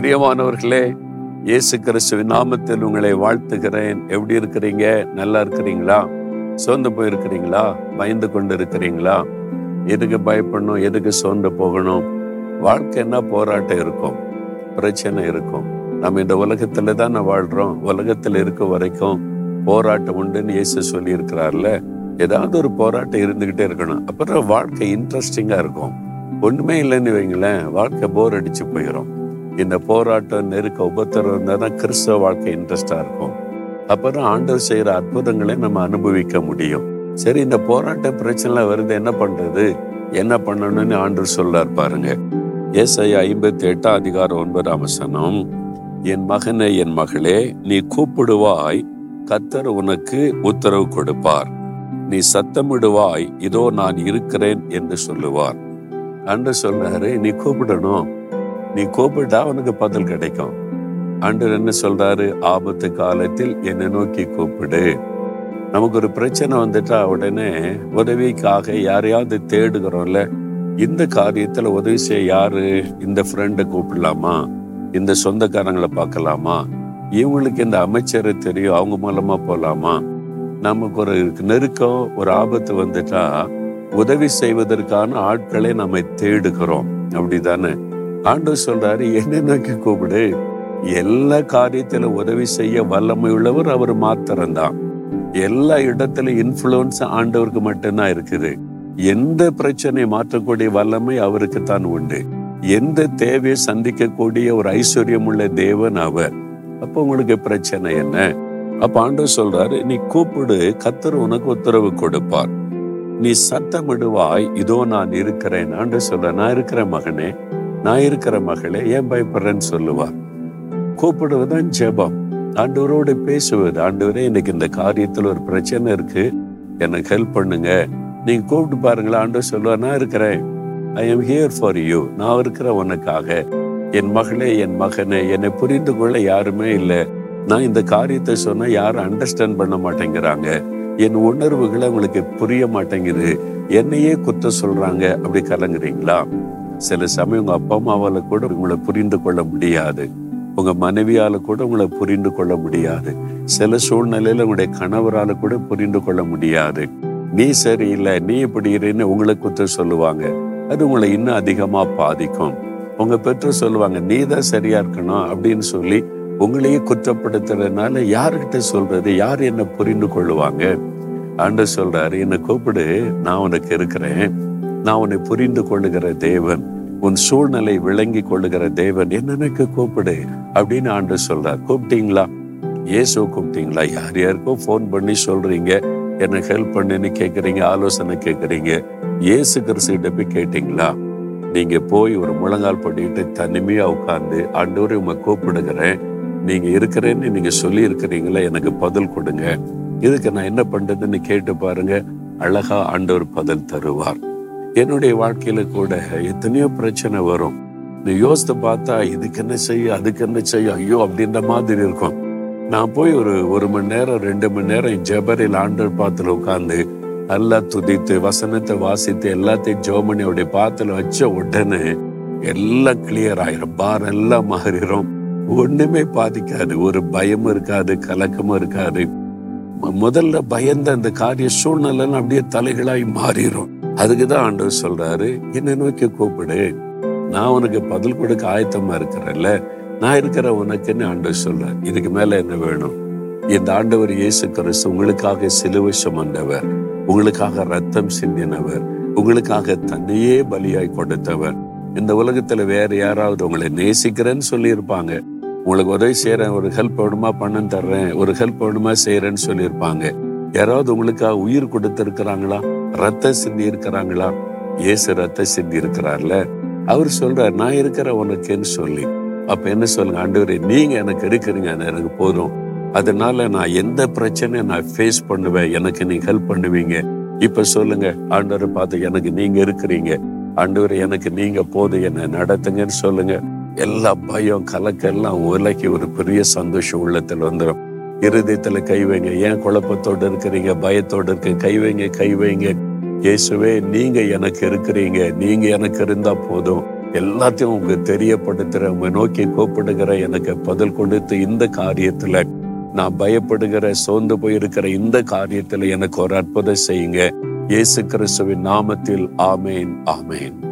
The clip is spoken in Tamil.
பிரியமானவர்களே இயேசு கிறிஸ்துவின் நாமத்தில் உங்களை வாழ்த்துகிறேன். எப்படி இருக்கிறீங்க? நல்லா இருக்கிறீங்களா? சோர்ந்து போயிருக்கிறீங்களா? பயந்து கொண்டு இருக்கிறீங்களா எதுக்கு பயப்படணும்? எதுக்கு சோர்ந்து போகணும்? வாழ்க்கை என்ன? போராட்டம் இருக்கும். பிரச்சனை இருக்கும். நம்ம இந்த உலகத்துல தானே வாழ்றோம். உலகத்தில் இருக்க வரைக்கும் போராட்டம் உண்டுன்னு இயேசு சொல்லி இருக்கிறார்ல ஏதாவது ஒரு போராட்டம் இருந்துகிட்டே இருக்கணும். அப்புறம் வாழ்க்கை இன்ட்ரெஸ்டிங்கா இருக்கும். ஒண்ணுமே இல்லைன்னு வைங்களேன். வாழ்க்கை போர் அடிச்சு போயிடும் இந்த போராட்டம் நெருக்க உபத்திரம் இருந்தால் தான் கிறிஸ்தவ வாழ்க்கை இன்ட்ரெஸ்டாக இருக்கும். அப்புறம் ஆண்டவர் செய்கிற அற்புதங்களை நம்ம அனுபவிக்க முடியும். சரி இந்த போராட்ட பிரச்சனை வருது என்ன பண்ணுறது என்ன பண்ணணும்னு ஆண்டவர் சொல்லார் பாருங்க. எஸ்ஐ ஐம்பத்தி எட்டாம் அதிகாரம் ஒன்பதாம் வசனம் என் மகனே என் மகளே நீ கூப்பிடுவாய் கத்தர் உனக்கு உத்தரவு கொடுப்பார். நீ சத்தமிடுவாய் இதோ நான் இருக்கிறேன் என்று சொல்லுவார். அன்று சொன்னாரு நீ கூப்பிடணும். நீ கூப்பிட்டா உனக்கு பதில் கிடைக்கும். ஆண்டவர் என்ன சொல்றாரு? ஆபத்து காலத்தில் என்னை நோக்கி கூப்பிடு. நமக்கு ஒரு பிரச்சனை வந்துட்டா உடனே உதவிக்காக யாரையாவது தேடுகிறோம்ல இந்த காரியத்துல உதவி செய்ய யாரு? இந்த ஃப்ரெண்டை கூப்பிடலாமா? இந்த சொந்தக்காரங்களை பார்க்கலாமா? இவங்களுக்கு இந்த அமைச்சரை தெரியும் அவங்க மூலமா போலாமா? நமக்கு ஒரு நெருக்கம் ஒரு ஆபத்து வந்துட்டா உதவி செய்வதற்கான ஆட்களை நம்ம தேடுகிறோம். அப்படிதானே? ஆண்டவர் சொல்றாரு என்ன நோக்கி கூப்பிடு. எல்லா காரியத்திலும் உதவி செய்ய வல்லமை உள்ளவர் அவர் மாத்திரம்தான். எல்லா இடத்துல இன்ஃபுளுன்ஸ் ஆண்டவருக்கு மட்டும்தான் இருக்குது. எந்த பிரச்சனை மாற்றக்கூடிய வல்லமை அவருக்கு தான் உண்டு. எந்த தேவையை சந்திக்கக்கூடிய ஒரு ஐஸ்வர்யம் உள்ள தேவன் அவர். அப்போ உங்களுக்கு பிரச்சனை என்ன? அப்ப ஆண்டவர் சொல்றாரு நீ கூப்பிடு கத்தர் உனக்கு உத்தரவு கொடுப்பார். நீ சத்தமிடுவாய் இதோ நான் இருக்கிறேன். ஆண்டு சொல்ற நான் இருக்கிறேன் மகனே. நான் இருக்கிற மகளே ஏன் பயப்படுறேன்னு சொல்லுவார் கூப்பிடுவதுதான் ஜெபம். ஆண்டவரோடு பேசுவது. ஆண்டவரே எனக்கு இந்த காரியத்தில் ஒரு பிரச்சனை இருக்கு. எனக்கு ஹெல்ப் பண்ணுங்க. நீங்க கூப்பிட்டு பாருங்களேன். ஆண்டவர் சொல்லுவார் நான் இருக்கிறேன். I am here for you நான் இருக்கிற உனக்காக. என் மகளே என் மகனே என்னை புரிந்து கொள்ள யாருமே இல்லை. நான் இந்த காரியத்தை சொன்னால் யாரும் அண்டர்ஸ்டாண்ட் பண்ண மாட்டேங்கிறாங்க. என் உணர்வுகளை உங்களுக்கு புரிய மாட்டேங்குது. என்னையே குத்த சொல்றாங்க. அப்படி கலங்குறீங்களா? சில சமயம் உங்க அப்பா அம்மாவால கூட உங்களை புரிந்து கொள்ள முடியாது. உங்க மனைவியால கூட உங்களை புரிந்து கொள்ள முடியாது. சில சூழ்நிலையில உங்களுடைய கணவரால கூட புரிந்து கொள்ள முடியாது. நீ சரியில்லை நீ இப்படி இருன்னு உங்களை குத்த சொல்லுவாங்க. அது உங்களை இன்னும் அதிகமா பாதிக்கும். உங்க பெற்றோர் சொல்லுவாங்க நீ தான் சரியா இருக்கணும் அப்படின்னு சொல்லி உங்களையே குற்றப்படுத்துறதுனால யாருக்கிட்ட சொல்றது யார் என்ன புரிந்து கொள்ளுவாங்க? ஆண்டு சொல்றாரு என்னை கூப்பிடு நான் உனக்கு இருக்கிறேன். நான் உன்னை புரிந்து கொள்ளுகிற தேவன் உன் சூழ்நிலை விளங்கி கொள்ளுகிற தேவன் என்னென்னக்கு கூப்பிடு அப்படின்னு ஆண்டு சொல்றார். கூப்பிட்டீங்களா? ஏசோ கூப்பிட்டீங்களா? யார் யாருக்கோ ஃபோன் பண்ணி சொல்றீங்க. என்ன ஹெல்ப் பண்ணுன்னு கேட்குறீங்க ஆலோசனை கேட்குறீங்க இயேசு கிறிஸ்துகிட்ட போய் கேட்டீங்களா? நீங்க போய் ஒரு முழங்கால் பண்ணிட்டு தனிமையா உட்காந்து ஆண்டோரை உங்க கூப்பிடுகிறேன். நீங்க இருக்கிறேன்னு நீங்க சொல்லி இருக்கிறீங்களா எனக்கு பதில் கொடுங்க. இதுக்கு நான் என்ன பண்றதுன்னு கேட்டு பாருங்க. அழகா ஆண்டவர் பதில் தருவார். என்னுடைய வாழ்க்கையில கூட எத்தனையோ பிரச்சனை வரும். நீ யோசித்து பார்த்தா இதுக்கு என்ன செய்ய அதுக்கு என்ன செய்ய ஐயோ அப்படின்ற மாதிரி இருக்கும். நான் போய் ஒரு ஒரு மணி நேரம் ரெண்டு மணி நேரம் ஜபரில் ஆண்டர் பாத்துல உட்காந்து நல்லா துதித்து வசனத்தை வாசித்து எல்லாத்தையும் ஜோமனியோடைய பாத்தில் பாத்துல வச்ச உடனே எல்லாம் கிளியர் ஆயிரும். பார் எல்லாம் மாறிடும் ஒண்ணுமே பாதிக்காது. ஒரு பயமும் இருக்காது கலக்கமும் இருக்காது. முதல்ல பயந்த அந்த காரிய சூழ்நிலை அப்படியே தலைகளாய் மாறிடும் அதுக்குதான் ஆண்டவர் சொல்றாரு என்ன நோக்கி கூப்பிடு. நான் உனக்கு பதில் கொடுக்க ஆயத்தமா இருக்கிறேன்ல. நான் இருக்கிற உனக்குன்னு ஆண்டவர் சொல்றார். இதுக்கு மேல என்ன வேணும்? இந்த ஆண்டவர் இயேசு கிறிஸ்து உங்களுக்காக சிலுவை சுமந்தவர். உங்களுக்காக ரத்தம் சிந்தினவர். உங்களுக்காக தன்னையே பலியாய் கொடுத்தவர். இந்த உலகத்துல வேற யாராவது உங்களை நேசிக்கிறேன்னு சொல்லியிருப்பாங்க. உங்களுக்கு உதவி செய்யறேன் ஒரு ஹெல்ப் வேணுமா பண்ண தர்றேன் ஒரு ஹெல்ப் வேணுமா செய்யறேன்னு சொல்லியிருப்பாங்க. யாராவது உங்களுக்காக உயிர் கொடுத்திருக்கிறாங்களா? ரத்த சிந்தி இருக்கிறாங்களா? இயேசு ரத்த சிந்தி இருக்கிறார்ல. அவர் சொல்றார் நான் இருக்கிற உனக்குன்னு சொல்லி. அப்ப என்ன சொல்லுங்க ஆண்டவரே நீங்க எனக்கு இருக்கிறீங்க அது எனக்கு போதும். அதனால நான் எந்த பிரச்சனையும் நான் ஃபேஸ் பண்ணுவேன். எனக்கு நீங்க ஹெல்ப் பண்ணுவீங்க. இப்ப சொல்லுங்க ஆண்டவர் பார்த்து எனக்கு நீங்க இருக்கிறீங்க. ஆண்டவர் எனக்கு நீங்க போதும். என்ன நடத்துங்கன்னு சொல்லுங்க. எல்லா பயம் கலக்கெல்லாம் உலகி ஒரு பெரிய சந்தோஷம் உள்ளத்துல வந்துடும் இருதயத்துல கை வைங்க. ஏன் குழப்பத்தோடு இருக்கிறீங்க? பயத்தோடு இருக்க. கை வைங்க கை வைங்க. இயேசுவே நீங்க எனக்கு இருக்கிறீங்க. நீங்க எனக்கு இருந்தா போதும். எல்லாத்தையும் உங்க தெரியப்படுத்துற உங்க நோக்கி கூப்பிடுகிற எனக்கு பதில் கொடுத்து இந்த காரியத்துல நான் பயப்படுகிற சோர்ந்து போயிருக்கிற இந்த காரியத்துல எனக்கு ஒரு அற்புதம் செய்யுங்க. இயேசு கிறிஸ்துவின் நாமத்தில் ஆமேன் ஆமேன்.